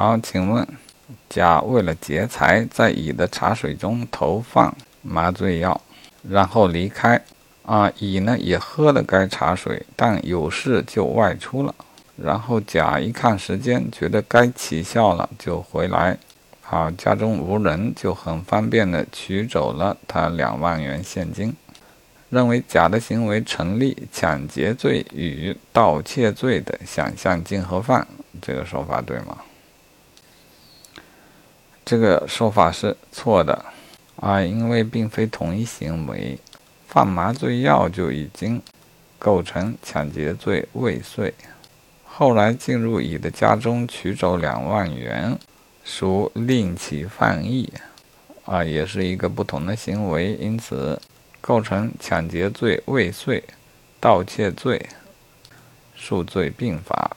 好，请问，甲为了劫财，在乙的茶水中投放麻醉药，然后离开。啊，乙呢也喝了该茶水，但有事就外出了。然后甲一看时间，觉得该起效了，就回来。好，家中无人，就很方便的取走了他两万元现金。认为甲的行为成立抢劫罪与盗窃罪的想象竞合犯，这个说法对吗？这个说法是错的啊，因为并非同一行为，放麻醉药就已经构成抢劫罪未遂，后来进入乙的家中取走两万元，属另起犯意啊，也是一个不同的行为，因此。构成抢劫罪未遂、盗窃罪，数罪并罚。